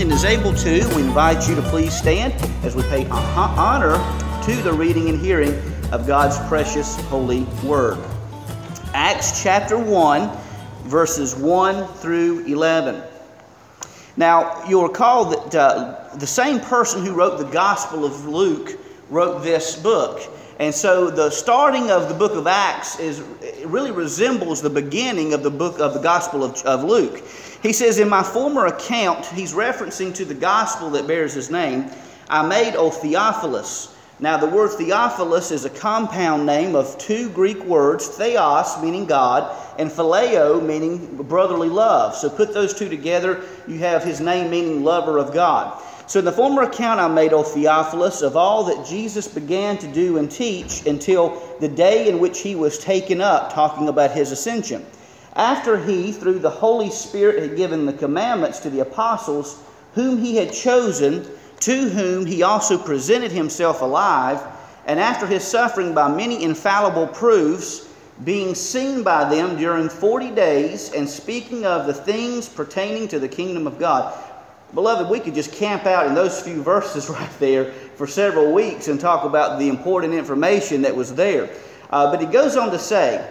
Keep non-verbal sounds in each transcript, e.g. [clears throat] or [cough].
And is able to, we invite you to please stand as we pay honor to the reading and hearing of God's precious holy word. Acts chapter 1, verses 1 through 11. Now, you'll recall that uh, the same person who wrote the Gospel of Luke wrote this book. And so the starting of the book of Acts is really resembles the beginning of the book of the Gospel of, of Luke. He says, In my former account, he's referencing to the gospel that bears his name, I made, O Theophilus. Now, the word Theophilus is a compound name of two Greek words, theos, meaning God, and phileo, meaning brotherly love. So put those two together, you have his name meaning lover of God. So in the former account I made, O Theophilus, of all that Jesus began to do and teach until the day in which he was taken up, talking about his ascension. After he, through the Holy Spirit, had given the commandments to the apostles, whom he had chosen, to whom he also presented himself alive, and after his suffering by many infallible proofs, being seen by them during forty days, and speaking of the things pertaining to the kingdom of God. Beloved, we could just camp out in those few verses [laughs] right there for several weeks and talk about the important information that was there. Uh, but he goes on to say,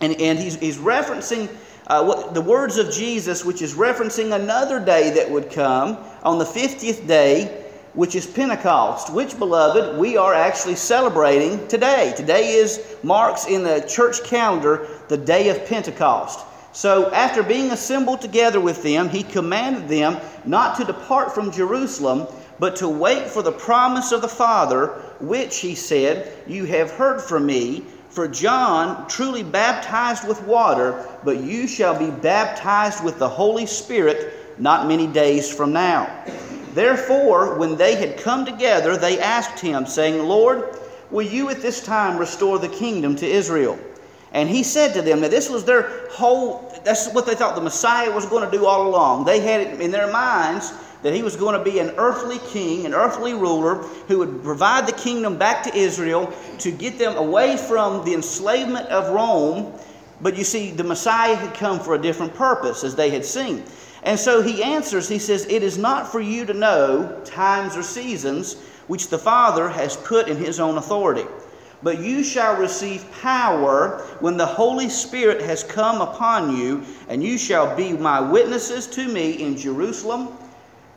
and, and he's, he's referencing uh, what, the words of Jesus, which is referencing another day that would come on the 50th day, which is Pentecost, which, beloved, we are actually celebrating today. Today is marks in the church calendar the day of Pentecost. So, after being assembled together with them, he commanded them not to depart from Jerusalem, but to wait for the promise of the Father, which, he said, you have heard from me. For John truly baptized with water, but you shall be baptized with the Holy Spirit not many days from now. Therefore, when they had come together, they asked him, saying, Lord, will you at this time restore the kingdom to Israel? And he said to them, now this was their whole, that's what they thought the Messiah was going to do all along. They had it in their minds that he was going to be an earthly king, an earthly ruler who would provide the kingdom back to Israel to get them away from the enslavement of Rome. But you see, the Messiah had come for a different purpose, as they had seen. And so he answers, he says, It is not for you to know times or seasons which the Father has put in his own authority. But you shall receive power when the Holy Spirit has come upon you, and you shall be my witnesses to me in Jerusalem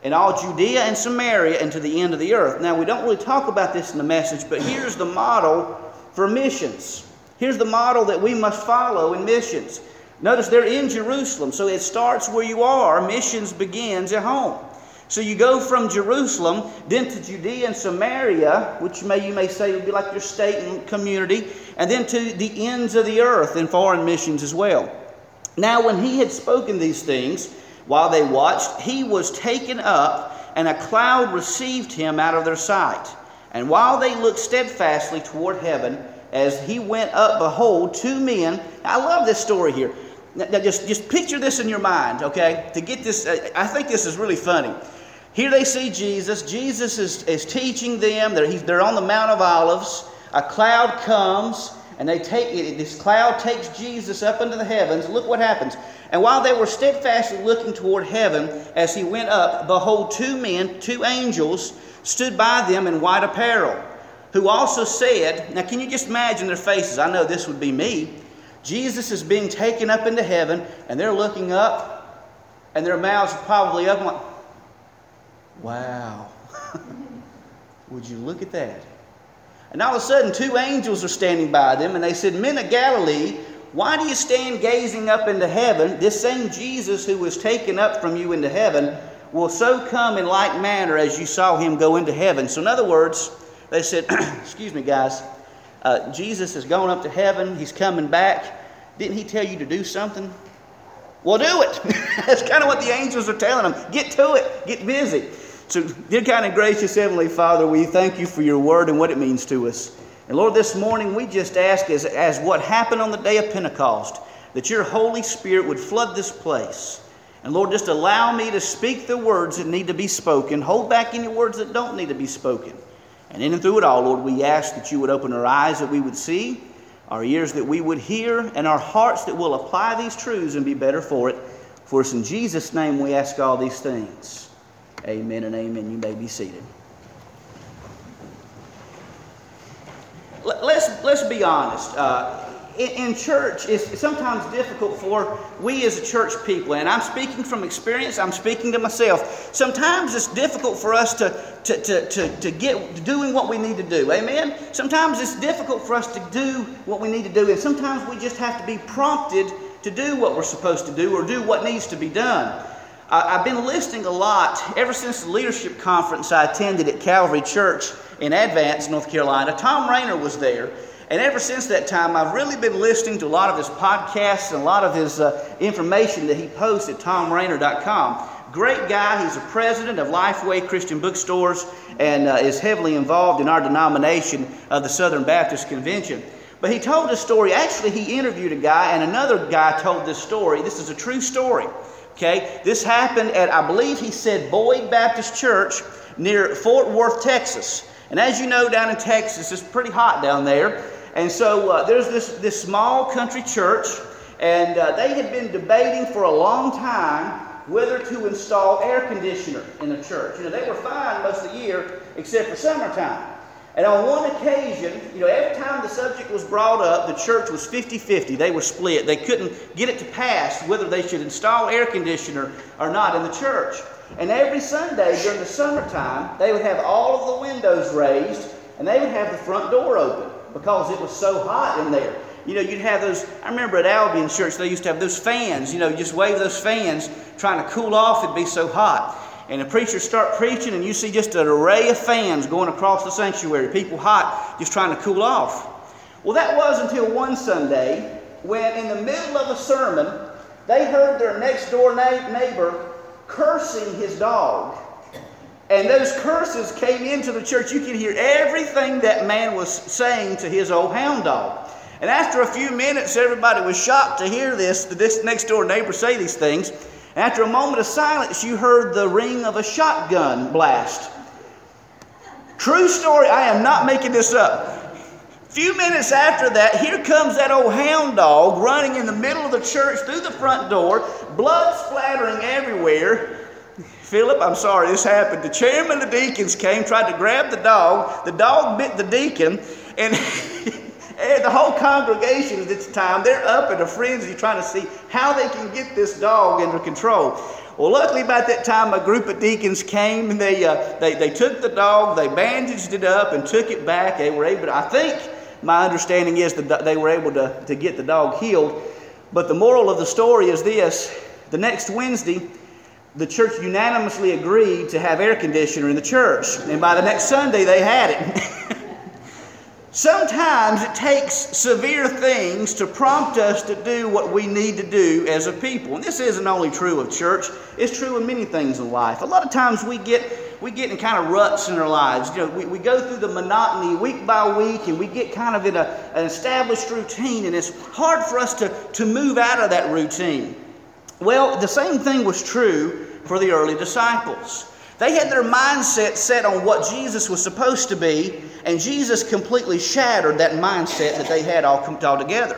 in all Judea and Samaria and to the end of the earth. Now, we don't really talk about this in the message, but here's the model for missions. Here's the model that we must follow in missions. Notice they're in Jerusalem, so it starts where you are. Missions begins at home. So you go from Jerusalem, then to Judea and Samaria, which may, you may say would be like your state and community, and then to the ends of the earth in foreign missions as well. Now, when he had spoken these things, while they watched, he was taken up, and a cloud received him out of their sight. And while they looked steadfastly toward heaven, as he went up, behold, two men. I love this story here. Now, just, just picture this in your mind, okay? To get this, uh, I think this is really funny. Here they see Jesus. Jesus is, is teaching them. They're, they're on the Mount of Olives. A cloud comes, and they take it. this cloud takes Jesus up into the heavens. Look what happens. And while they were steadfastly looking toward heaven as he went up, behold, two men, two angels, stood by them in white apparel, who also said, Now, can you just imagine their faces? I know this would be me. Jesus is being taken up into heaven, and they're looking up, and their mouths are probably up. Like, wow. [laughs] Would you look at that? And all of a sudden, two angels are standing by them, and they said, Men of Galilee, why do you stand gazing up into heaven? This same Jesus who was taken up from you into heaven will so come in like manner as you saw him go into heaven. So, in other words, they said, [clears throat] Excuse me, guys, uh, Jesus has gone up to heaven, he's coming back. Didn't he tell you to do something? Well, do it. [laughs] That's kind of what the angels are telling them. Get to it, get busy. So, dear kind and gracious Heavenly Father, we thank you for your word and what it means to us. And Lord, this morning we just ask, as, as what happened on the day of Pentecost, that your Holy Spirit would flood this place. And Lord, just allow me to speak the words that need to be spoken. Hold back any words that don't need to be spoken. And in and through it all, Lord, we ask that you would open our eyes that we would see, our ears that we would hear, and our hearts that will apply these truths and be better for it. For it's in Jesus' name we ask all these things. Amen and amen. You may be seated. Let's, let's be honest. Uh, in, in church, it's sometimes difficult for we as a church people, and I'm speaking from experience, I'm speaking to myself. Sometimes it's difficult for us to, to, to, to, to get doing what we need to do. Amen? Sometimes it's difficult for us to do what we need to do, and sometimes we just have to be prompted to do what we're supposed to do or do what needs to be done. I've been listening a lot ever since the leadership conference I attended at Calvary Church in Advance, North Carolina. Tom Rainer was there. And ever since that time, I've really been listening to a lot of his podcasts and a lot of his uh, information that he posts at tomrainer.com. Great guy. He's a president of Lifeway Christian Bookstores and uh, is heavily involved in our denomination of the Southern Baptist Convention. But he told a story. Actually, he interviewed a guy, and another guy told this story. This is a true story. Okay, this happened at, I believe he said, Boyd Baptist Church near Fort Worth, Texas. And as you know, down in Texas, it's pretty hot down there. And so uh, there's this, this small country church, and uh, they had been debating for a long time whether to install air conditioner in the church. You know, they were fine most of the year except for summertime. And on one occasion, you know, every time the subject was brought up, the church was 50 50. They were split. They couldn't get it to pass whether they should install air conditioner or not in the church. And every Sunday during the summertime, they would have all of the windows raised and they would have the front door open because it was so hot in there. You know, you'd have those, I remember at Albion Church, they used to have those fans, you know, you just wave those fans trying to cool off, it'd be so hot. And the preachers start preaching, and you see just an array of fans going across the sanctuary, people hot, just trying to cool off. Well, that was until one Sunday when, in the middle of a sermon, they heard their next door neighbor cursing his dog. And those curses came into the church. You could hear everything that man was saying to his old hound dog. And after a few minutes, everybody was shocked to hear this, this next door neighbor say these things. After a moment of silence, you heard the ring of a shotgun blast. True story, I am not making this up. A few minutes after that, here comes that old hound dog running in the middle of the church through the front door, blood splattering everywhere. Philip, I'm sorry, this happened. The chairman of the deacons came, tried to grab the dog. The dog bit the deacon, and, [laughs] and the whole congregation at this time, they're up in a frenzy trying to see how they can get this dog under control. Well, luckily about that time, a group of deacons came and they, uh, they, they took the dog, they bandaged it up and took it back. They were able to, I think my understanding is that they were able to, to get the dog healed. But the moral of the story is this the next Wednesday, the church unanimously agreed to have air conditioner in the church. And by the next Sunday, they had it. [laughs] Sometimes it takes severe things to prompt us to do what we need to do as a people. And this isn't only true of church, it's true in many things in life. A lot of times we get we get in kind of ruts in our lives. You know, we, we go through the monotony week by week and we get kind of in a, an established routine, and it's hard for us to, to move out of that routine. Well, the same thing was true for the early disciples. They had their mindset set on what Jesus was supposed to be, and Jesus completely shattered that mindset that they had all, together.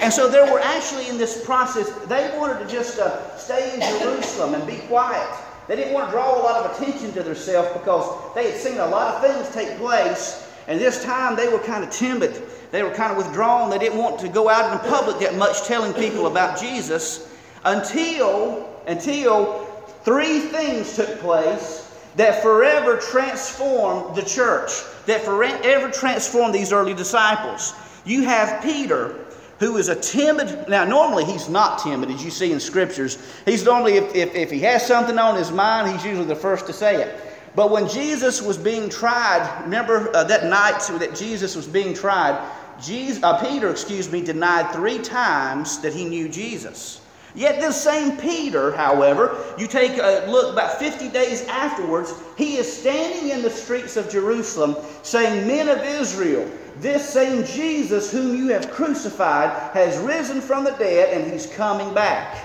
And so there were actually in this process, they wanted to just uh, stay in Jerusalem and be quiet. They didn't want to draw a lot of attention to themselves because they had seen a lot of things take place. And this time they were kind of timid. They were kind of withdrawn. They didn't want to go out in public that much telling people about Jesus until, until three things took place that forever transformed the church, that forever transformed these early disciples. You have Peter, who is a timid, now normally he's not timid, as you see in scriptures. He's normally, if, if, if he has something on his mind, he's usually the first to say it. But when Jesus was being tried, remember uh, that night that Jesus was being tried, Jesus, uh, Peter, excuse me, denied three times that he knew Jesus. Yet this same Peter, however, you take a look about 50 days afterwards, he is standing in the streets of Jerusalem saying, Men of Israel, this same Jesus whom you have crucified has risen from the dead and he's coming back.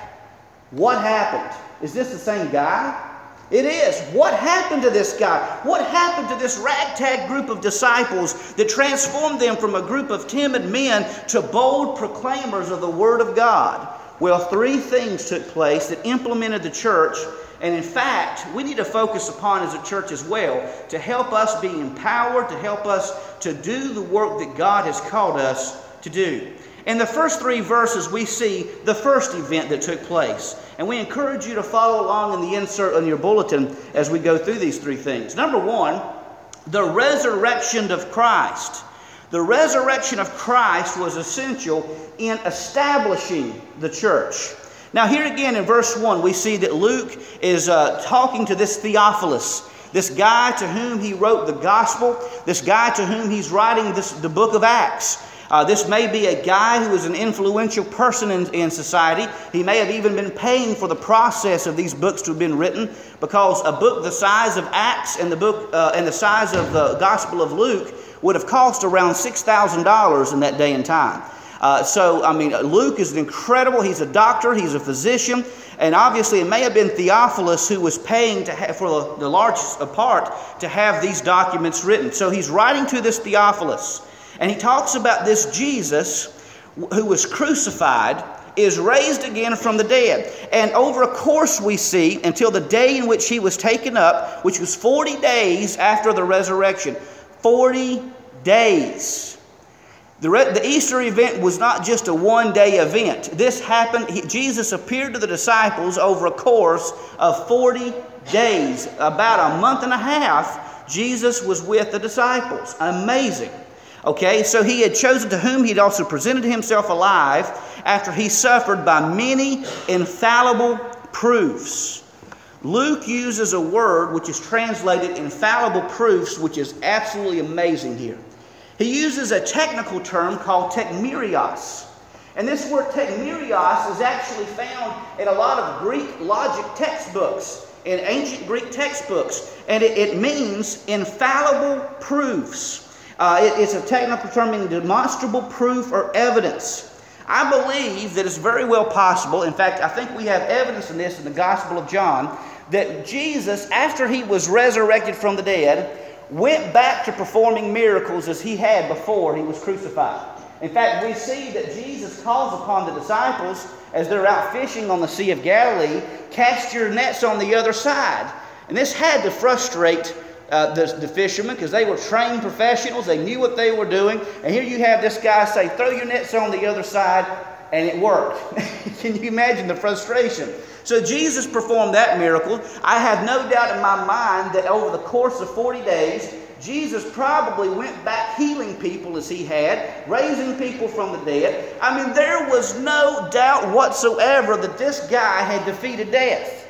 What happened? Is this the same guy? It is. What happened to this guy? What happened to this ragtag group of disciples that transformed them from a group of timid men to bold proclaimers of the Word of God? Well, three things took place that implemented the church, and in fact, we need to focus upon as a church as well to help us be empowered, to help us to do the work that God has called us to do. In the first three verses, we see the first event that took place. And we encourage you to follow along in the insert on your bulletin as we go through these three things. Number one, the resurrection of Christ. The resurrection of Christ was essential in establishing the church. Now, here again in verse 1, we see that Luke is uh, talking to this Theophilus, this guy to whom he wrote the gospel, this guy to whom he's writing this, the book of Acts. Uh, this may be a guy who is an influential person in, in society. He may have even been paying for the process of these books to have been written because a book the size of Acts and the book uh, and the size of the Gospel of Luke would have cost around $6,000 in that day and time. Uh, so, I mean, Luke is incredible. He's a doctor, he's a physician, and obviously it may have been Theophilus who was paying to for the, the largest part to have these documents written. So he's writing to this Theophilus, and he talks about this Jesus who was crucified is raised again from the dead. And over a course we see until the day in which he was taken up, which was 40 days after the resurrection. 40 days. The, re- the Easter event was not just a one day event. This happened, he, Jesus appeared to the disciples over a course of 40 days. About a month and a half, Jesus was with the disciples. Amazing. Okay, so he had chosen to whom he'd also presented himself alive after he suffered by many infallible proofs. Luke uses a word which is translated infallible proofs, which is absolutely amazing here. He uses a technical term called tekmerios. And this word tekmerios is actually found in a lot of Greek logic textbooks, in ancient Greek textbooks, and it, it means infallible proofs. Uh, it, it's a technical term meaning demonstrable proof or evidence. I believe that it's very well possible, in fact, I think we have evidence in this in the Gospel of John, that Jesus, after he was resurrected from the dead, went back to performing miracles as he had before he was crucified. In fact, we see that Jesus calls upon the disciples as they're out fishing on the Sea of Galilee cast your nets on the other side. And this had to frustrate uh, the, the fishermen because they were trained professionals, they knew what they were doing. And here you have this guy say, Throw your nets on the other side. and it worked. [laughs] Can you imagine the frustration? So Jesus performed that miracle. I have no doubt in my mind that over the course of 40 days, Jesus probably went back healing people as he had, raising people from the dead. I mean, there was no doubt whatsoever that this guy had defeated death.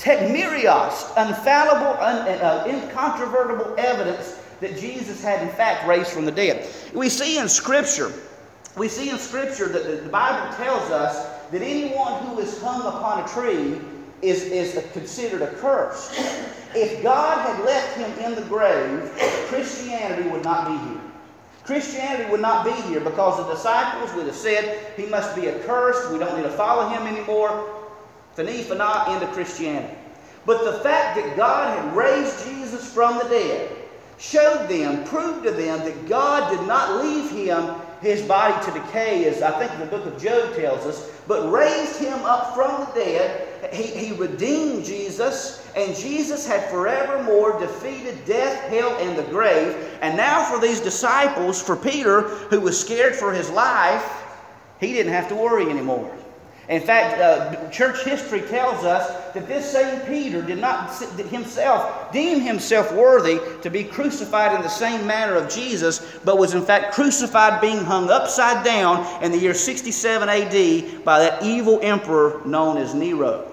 Tekmirios, infallible, un, uh, incontrovertible evidence that Jesus had in fact raised from the dead. We see in Scripture, we see in Scripture that the, the Bible tells us that anyone who is hung upon a tree is, is considered accursed. If God had left him in the grave, Christianity would not be here. Christianity would not be here because the disciples would have said he must be accursed. We don't need to follow him anymore. Fini fana into Christianity. But the fact that God had raised Jesus from the dead showed them, proved to them that God did not leave him his body to decay, as I think the book of Job tells us, but raised him up from the dead. He, he redeemed Jesus, and Jesus had forevermore defeated death, hell, and the grave. And now, for these disciples, for Peter, who was scared for his life, he didn't have to worry anymore. In fact, uh, church history tells us that this same Peter did not himself deem himself worthy to be crucified in the same manner of Jesus, but was in fact crucified being hung upside down in the year 67 AD by that evil emperor known as Nero.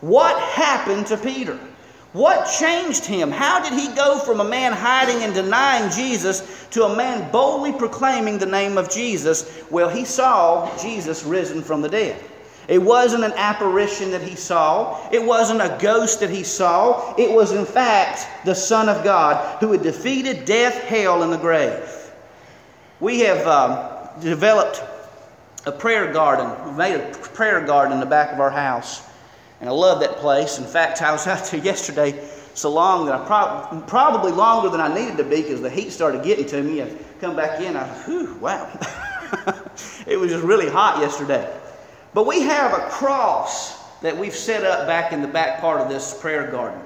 What happened to Peter? What changed him? How did he go from a man hiding and denying Jesus to a man boldly proclaiming the name of Jesus? Well, he saw Jesus risen from the dead. It wasn't an apparition that he saw. It wasn't a ghost that he saw. It was, in fact, the Son of God who had defeated death, hell, and the grave. We have um, developed a prayer garden. We've made a prayer garden in the back of our house. And I love that place. In fact, I was [laughs] out there yesterday so long that I prob- probably longer than I needed to be because the heat started getting to me. I come back in, I whew, wow. [laughs] it was just really hot yesterday. But we have a cross that we've set up back in the back part of this prayer garden.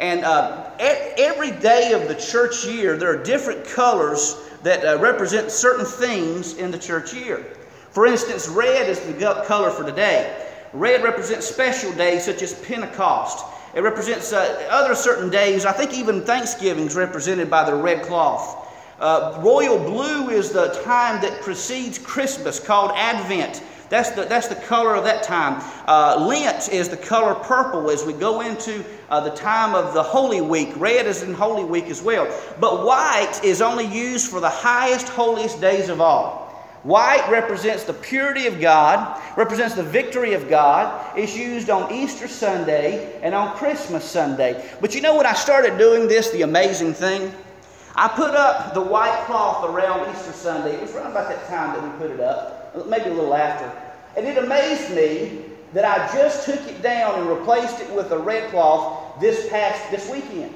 And uh, every day of the church year, there are different colors that uh, represent certain things in the church year. For instance, red is the color for today. Red represents special days such as Pentecost. It represents uh, other certain days. I think even Thanksgiving is represented by the red cloth. Uh, royal blue is the time that precedes Christmas, called Advent. That's the, that's the color of that time. Uh, Lent is the color purple as we go into uh, the time of the Holy Week. Red is in Holy Week as well. But white is only used for the highest, holiest days of all. White represents the purity of God, represents the victory of God. It's used on Easter Sunday and on Christmas Sunday. But you know what I started doing this, the amazing thing? I put up the white cloth around Easter Sunday. It was around about that time that we put it up, maybe a little after. And it amazed me that I just took it down and replaced it with a red cloth this past this weekend.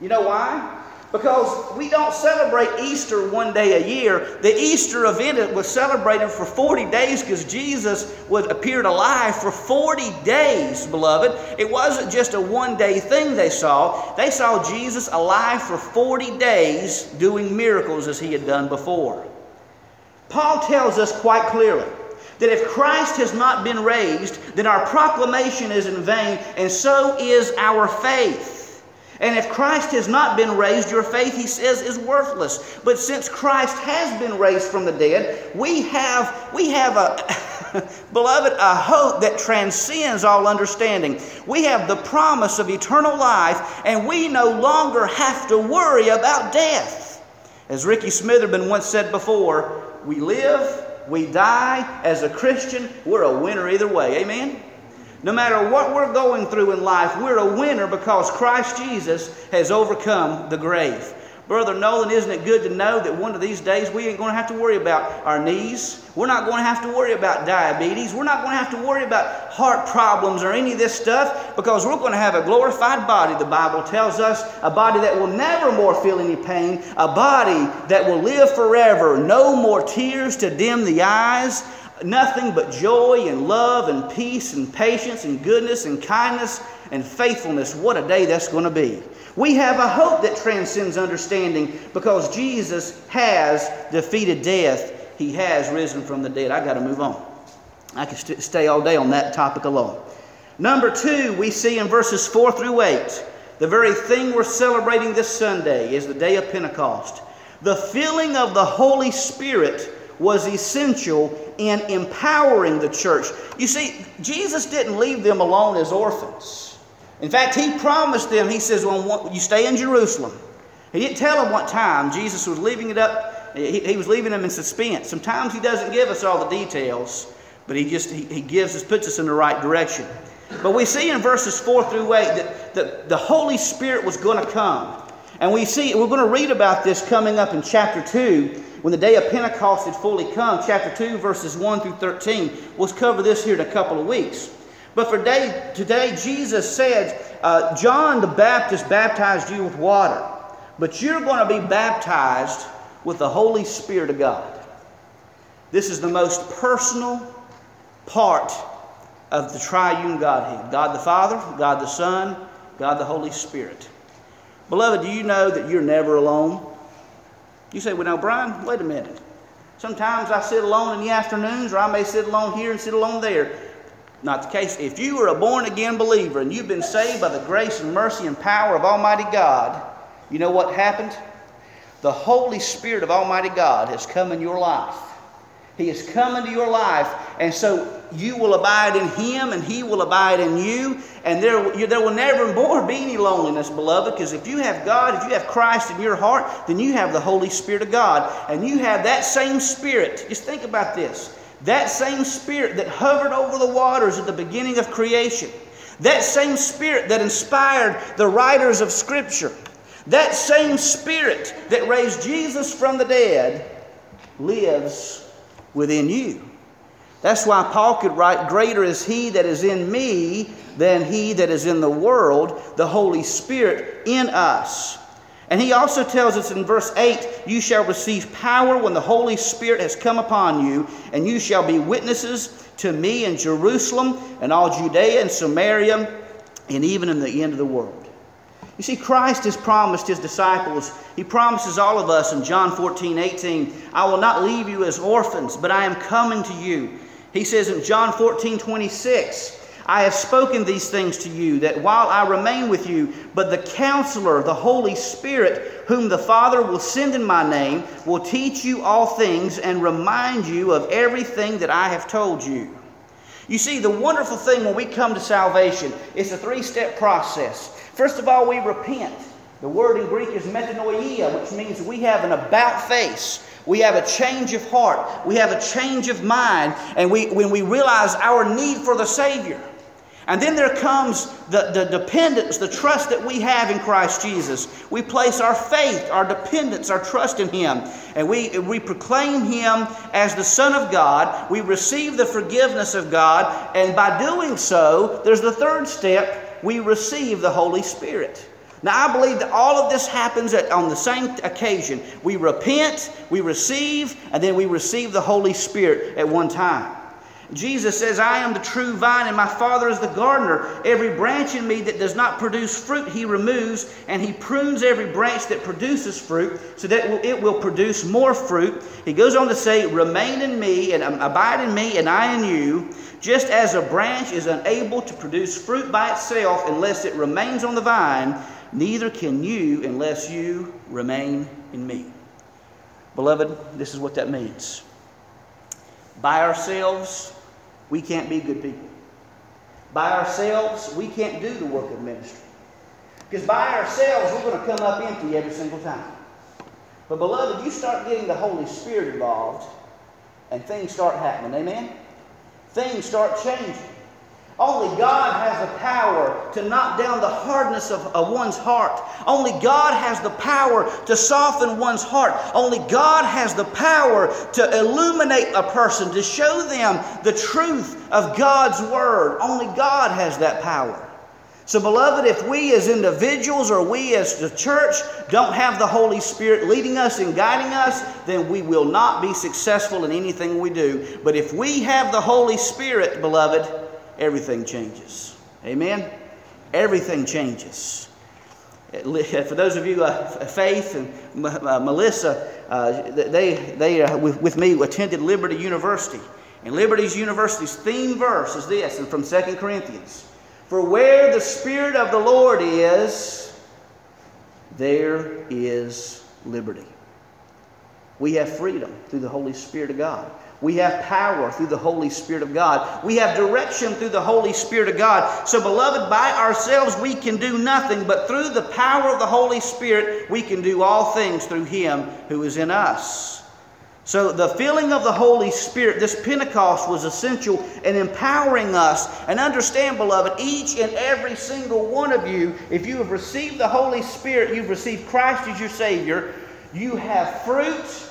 You know why? Because we don't celebrate Easter one day a year. The Easter event was celebrated for 40 days because Jesus was appeared alive for 40 days, beloved. It wasn't just a one day thing they saw. They saw Jesus alive for 40 days doing miracles as he had done before. Paul tells us quite clearly that if Christ has not been raised, then our proclamation is in vain, and so is our faith. And if Christ has not been raised, your faith, he says, is worthless. But since Christ has been raised from the dead, we have, we have a, [laughs] beloved, a hope that transcends all understanding. We have the promise of eternal life, and we no longer have to worry about death. As Ricky Smitherman once said before, we live, we die. As a Christian, we're a winner either way. Amen? No matter what we're going through in life, we're a winner because Christ Jesus has overcome the grave. Brother Nolan, isn't it good to know that one of these days we ain't going to have to worry about our knees? We're not going to have to worry about diabetes. We're not going to have to worry about heart problems or any of this stuff because we're going to have a glorified body, the Bible tells us, a body that will never more feel any pain, a body that will live forever, no more tears to dim the eyes, nothing but joy and love and peace and patience and goodness and kindness and faithfulness. What a day that's going to be. We have a hope that transcends understanding because Jesus has defeated death. He has risen from the dead. I got to move on. I could st- stay all day on that topic alone. Number two, we see in verses 4 through 8, the very thing we're celebrating this Sunday is the day of Pentecost. The filling of the Holy Spirit was essential in empowering the church. You see, Jesus didn't leave them alone as orphans. In fact, He promised them, He says, well, you stay in Jerusalem. He didn't tell them what time. Jesus was leaving it up, he, he was leaving them in suspense. Sometimes He doesn't give us all the details, but He just he, he gives us, puts us in the right direction. But we see in verses 4 through 8 that, that the Holy Spirit was going to come. And we see, we're going to read about this coming up in chapter 2 when the day of Pentecost had fully come. Chapter 2, verses 1 through 13. We'll cover this here in a couple of weeks. But for day, today, Jesus said, uh, John the Baptist baptized you with water, but you're going to be baptized with the Holy Spirit of God. This is the most personal part of the triune Godhead God the Father, God the Son, God the Holy Spirit. Beloved, do you know that you're never alone? You say, well, now, Brian, wait a minute. Sometimes I sit alone in the afternoons, or I may sit alone here and sit alone there. Not the case. If you are a born again believer and you've been saved by the grace and mercy and power of Almighty God, you know what happened? The Holy Spirit of Almighty God has come in your life. He has come into your life, and so you will abide in Him, and He will abide in you. And there, there will never more be any loneliness, beloved, because if you have God, if you have Christ in your heart, then you have the Holy Spirit of God. And you have that same Spirit. Just think about this that same Spirit that hovered over the waters at the beginning of creation, that same Spirit that inspired the writers of Scripture, that same Spirit that raised Jesus from the dead lives within you. That's why Paul could write, Greater is he that is in me than he that is in the world, the Holy Spirit in us. And he also tells us in verse 8, You shall receive power when the Holy Spirit has come upon you, and you shall be witnesses to me in Jerusalem and all Judea and Samaria, and even in the end of the world. You see, Christ has promised his disciples, he promises all of us in John 14, 18, I will not leave you as orphans, but I am coming to you. He says in John 14, 26, I have spoken these things to you, that while I remain with you, but the counselor, the Holy Spirit, whom the Father will send in my name, will teach you all things and remind you of everything that I have told you. You see, the wonderful thing when we come to salvation is a three step process. First of all, we repent. The word in Greek is metanoia, which means we have an about face. We have a change of heart. We have a change of mind. And we, when we realize our need for the Savior. And then there comes the, the dependence, the trust that we have in Christ Jesus. We place our faith, our dependence, our trust in Him. And we, we proclaim Him as the Son of God. We receive the forgiveness of God. And by doing so, there's the third step we receive the Holy Spirit. Now, I believe that all of this happens at, on the same occasion. We repent, we receive, and then we receive the Holy Spirit at one time. Jesus says, I am the true vine, and my Father is the gardener. Every branch in me that does not produce fruit, he removes, and he prunes every branch that produces fruit, so that it will produce more fruit. He goes on to say, Remain in me, and um, abide in me, and I in you. Just as a branch is unable to produce fruit by itself unless it remains on the vine, neither can you unless you remain in me. Beloved, this is what that means. By ourselves, we can't be good people. By ourselves, we can't do the work of ministry. Because by ourselves, we're going to come up empty every single time. But, beloved, you start getting the Holy Spirit involved, and things start happening. Amen? things start changing. Only God has the power to knock down the hardness of, of, one's heart. Only God has the power to soften one's heart. Only God has the power to illuminate a person, to show them the truth of God's Word. Only God has that power. So, beloved, if we as individuals or we as the church don't have the Holy Spirit leading us and guiding us, then we will not be successful in anything we do. But if we have the Holy Spirit, beloved, everything changes. Amen? Everything changes. For those of you, uh, Faith and Melissa, uh, they, they uh, with, with me, attended Liberty University. And Liberty's University's theme verse is this, and from 2 Corinthians. For where the Spirit of the Lord is, there is liberty. We have freedom through the Holy Spirit of God. We have power through the Holy Spirit of God. We have direction through the Holy Spirit of God. So, beloved, by ourselves we can do nothing, but through the power of the Holy Spirit we can do all things through Him who is in us. So, the filling of the Holy Spirit, this Pentecost was essential in empowering us. And understand, beloved, each and every single one of you, if you have received the Holy Spirit, you've received Christ as your Savior, you have fruit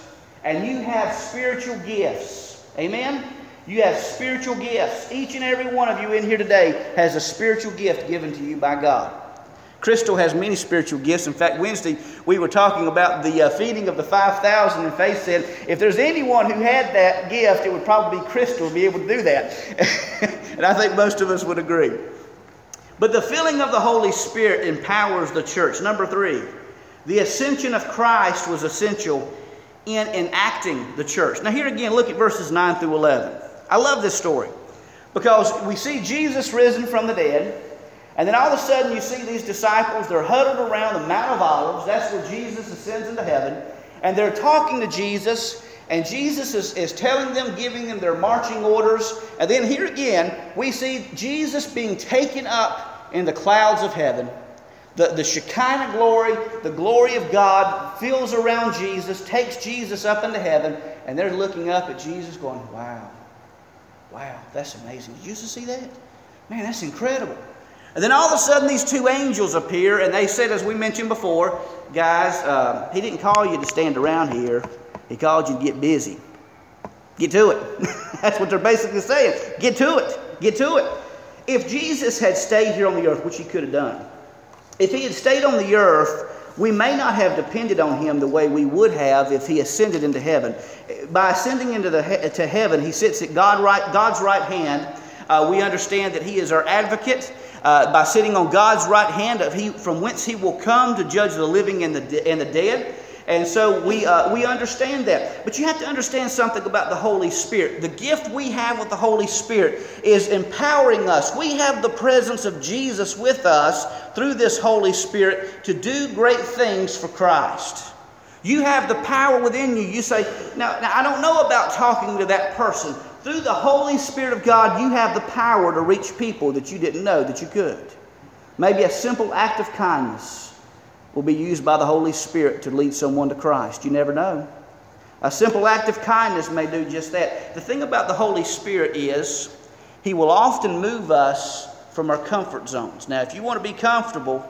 and you have spiritual gifts. Amen? You have spiritual gifts. Each and every one of you in here today has a spiritual gift given to you by God. Crystal has many spiritual gifts. In fact, Wednesday we were talking about the uh, feeding of the 5,000, and Faith said if there's anyone who had that gift, it would probably be Crystal to be able to do that. [laughs] and I think most of us would agree. But the filling of the Holy Spirit empowers the church. Number three, the ascension of Christ was essential in enacting the church. Now, here again, look at verses 9 through 11. I love this story because we see Jesus risen from the dead, and then all of a sudden you see these disciples, they're huddled around the Mount of Olives. That's where Jesus ascends into heaven, and they're talking to Jesus. And Jesus is, is telling them, giving them their marching orders. And then here again, we see Jesus being taken up in the clouds of heaven. The, the Shekinah glory, the glory of God fills around Jesus, takes Jesus up into heaven, and they're looking up at Jesus going, Wow, wow, that's amazing. Did you see that? Man, that's incredible. And then all of a sudden, these two angels appear, and they said, as we mentioned before, guys, uh, he didn't call you to stand around here, he called you to get busy. Get to it. [laughs] That's what they're basically saying. Get to it. Get to it. If Jesus had stayed here on the earth, which he could have done, if he had stayed on the earth, we may not have depended on him the way we would have if he ascended into heaven. By ascending into the, to heaven, he sits at God right, God's right hand. Uh, we understand that he is our advocate. Uh, by sitting on God's right hand, of he, from whence he will come to judge the living and the, and the dead. And so we, uh, we understand that. But you have to understand something about the Holy Spirit. The gift we have with the Holy Spirit is empowering us. We have the presence of Jesus with us through this Holy Spirit to do great things for Christ. You have the power within you. You say, now, now I don't know about talking to that person. Through the Holy Spirit of God, you have the power to reach people that you didn't know that you could. Maybe a simple act of kindness will be used by the Holy Spirit to lead someone to Christ. You never know. A simple act of kindness may do just that. The thing about the Holy Spirit is, He will often move us from our comfort zones. Now, if you want to be comfortable,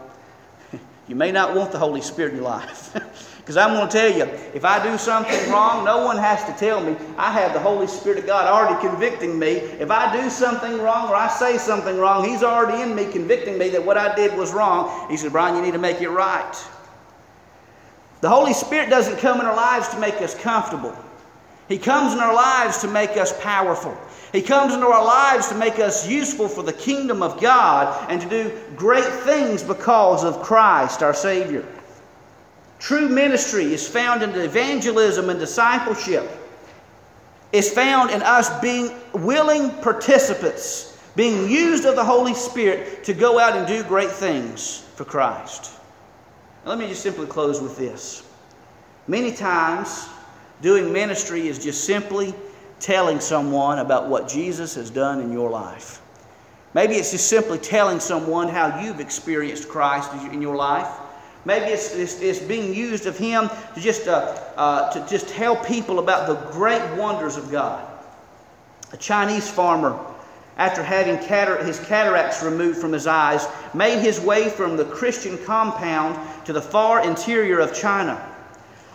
you may not want the Holy Spirit in your life. [laughs] Because I'm going to tell you, if I do something wrong, no one has to tell me. I have the Holy Spirit of God already convicting me. If I do something wrong or I say something wrong, He's already in me convicting me that what I did was wrong. He said, Brian, you need to make it right. The Holy Spirit doesn't come in our lives to make us comfortable. He comes in our lives to make us powerful. He comes into our lives to make us useful for the kingdom of God and to do great things because of Christ, our Savior. True ministry is found in evangelism and discipleship. It's found in us being willing participants, being used of the Holy Spirit to go out and do great things for Christ. Now, let me just simply close with this. Many times, doing ministry is just simply telling someone about what Jesus has done in your life. Maybe it's just simply telling someone how you've experienced Christ in your life. Maybe it's, it's, it's, being used of Him to just, uh, uh, to just tell people about the great wonders of God. A Chinese farmer, after having catar- his cataracts removed from his eyes, made his way from the Christian compound to the far interior of China.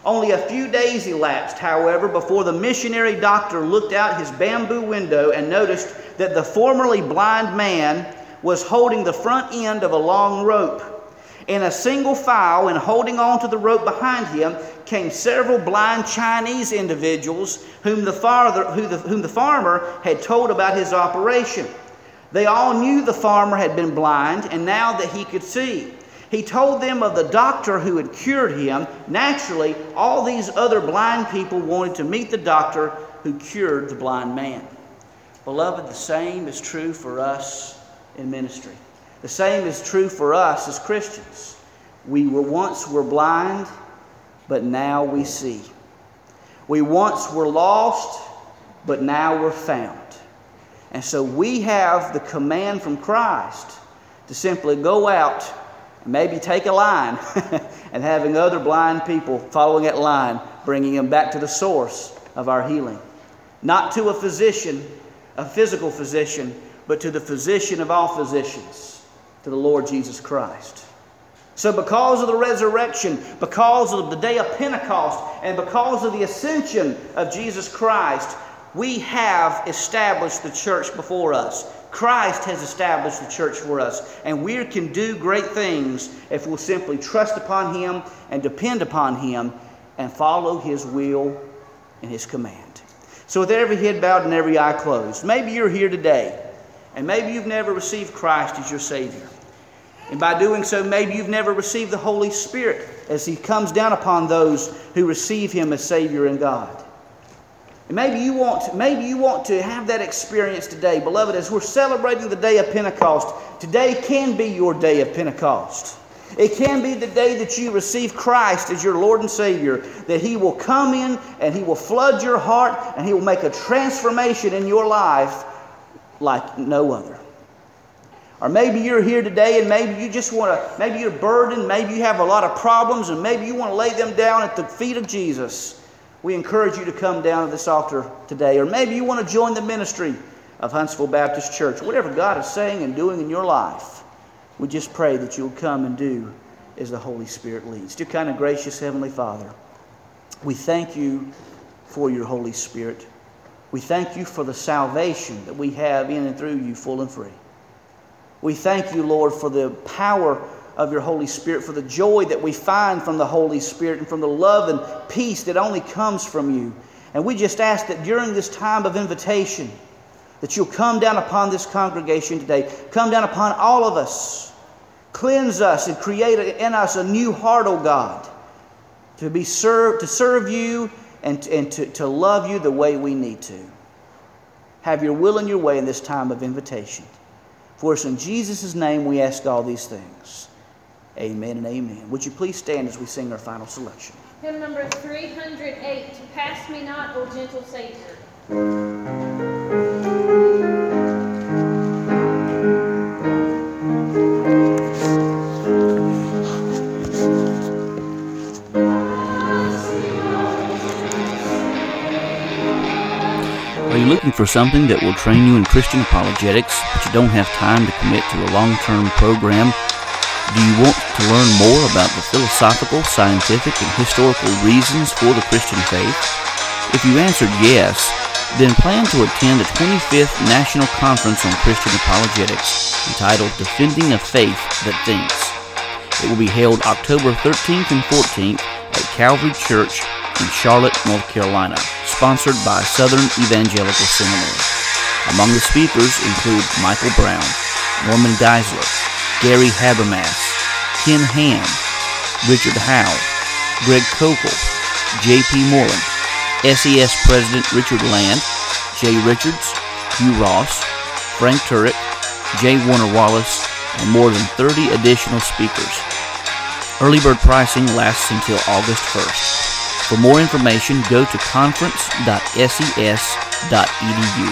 Only a few days elapsed, however, before the missionary doctor looked out his bamboo window and noticed that the formerly blind man was holding the front end of a long rope. In a single file and holding on to the rope behind him came several blind Chinese individuals whom the, who the, whom the farmer had told about his operation. They all knew the farmer had been blind and now that he could see. He told them of the doctor who had cured him. Naturally, all these other blind people wanted to meet the doctor who cured the blind man. Beloved, the same is true for us in ministry. The same is true for us as Christians. We were once were blind, but now we see. We once were lost, but now we're found. And so we have the command from Christ to simply go out maybe take a line [laughs] and having other blind people following that line, bringing them back to the source of our healing. Not to a physician, a physical physician, but to the physician of all physicians, to the Lord Jesus Christ. So, because of the resurrection, because of the day of Pentecost, and because of the ascension of Jesus Christ, we have established the church before us. Christ has established the church for us, and we can do great things if we'll simply trust upon Him and depend upon Him and follow His will and His command. So, with every head bowed and every eye closed, maybe you're here today, and maybe you've never received Christ as your Savior. And by doing so, maybe you've never received the Holy Spirit as He comes down upon those who receive Him as Savior and God. And maybe you want, maybe you want to have that experience today, beloved. As we're celebrating the day of Pentecost, today can be your day of Pentecost. It can be the day that you receive Christ as your Lord and Savior, that He will come in and He will flood your heart and He will make a transformation in your life like no other. Or maybe you're here today and maybe you just want to, maybe you're burdened, maybe you have a lot of problems, and maybe you want to lay them down at the feet of Jesus. We encourage you to come down to this altar today. Or maybe you want to join the ministry of Huntsville Baptist Church. Whatever God is saying and doing in your life, we just pray that you'll come and do as the Holy Spirit leads. Dear kind of gracious Heavenly Father, we thank you for your Holy Spirit. We thank you for the salvation that we have in and through you, full and free. We thank you, Lord, for the power of your Holy Spirit, for the joy that we find from the Holy Spirit, and from the love and peace that only comes from you. And we just ask that during this time of invitation, that you'll come down upon this congregation today, come down upon all of us, cleanse us, and create in us a new heart, O God, to be served, to serve you and, and to, to love you the way we need to. Have your will and your way in this time of invitation. For us in Jesus' name we ask all these things. Amen and amen. Would you please stand as we sing our final selection? Hymn number 308, Pass Me Not, O Gentle Savior. Are you looking for something that will train you in Christian apologetics, but you don't have time to commit to a long term program? Do you want to learn more about the philosophical, scientific, and historical reasons for the Christian faith? If you answered yes, then plan to attend the 25th National Conference on Christian Apologetics entitled Defending a Faith That Thinks. It will be held October 13th and 14th at Calvary Church in Charlotte, North Carolina, sponsored by Southern Evangelical Seminary. Among the speakers include Michael Brown, Norman Geisler, Gary Habermas, Ken Ham, Richard Howe, Greg Koukl, J.P. Moreland, SES President Richard Land, Jay Richards, Hugh Ross, Frank Turek, J. Warner Wallace, and more than 30 additional speakers. Early bird pricing lasts until August 1st. For more information, go to conference.ses.edu.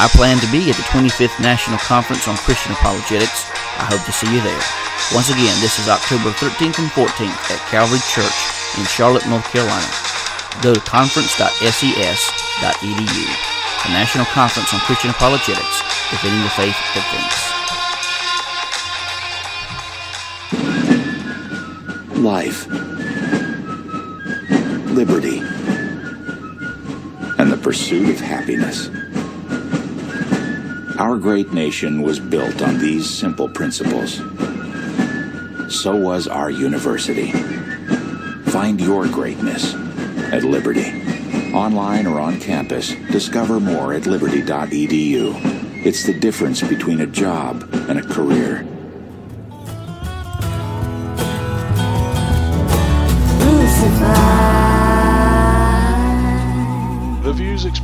I plan to be at the 25th National Conference on Christian Apologetics. I hope to see you there. Once again, this is October 13th and 14th at Calvary Church in Charlotte, North Carolina. Go to conference.ses.edu. The National Conference on Christian Apologetics, defending the faith that thinks. Life liberty, and the pursuit of happiness. Our great nation was built on these simple principles. So was our university. Find your greatness at Liberty. Online or on campus, discover more at liberty.edu. It's the difference between a job and a career.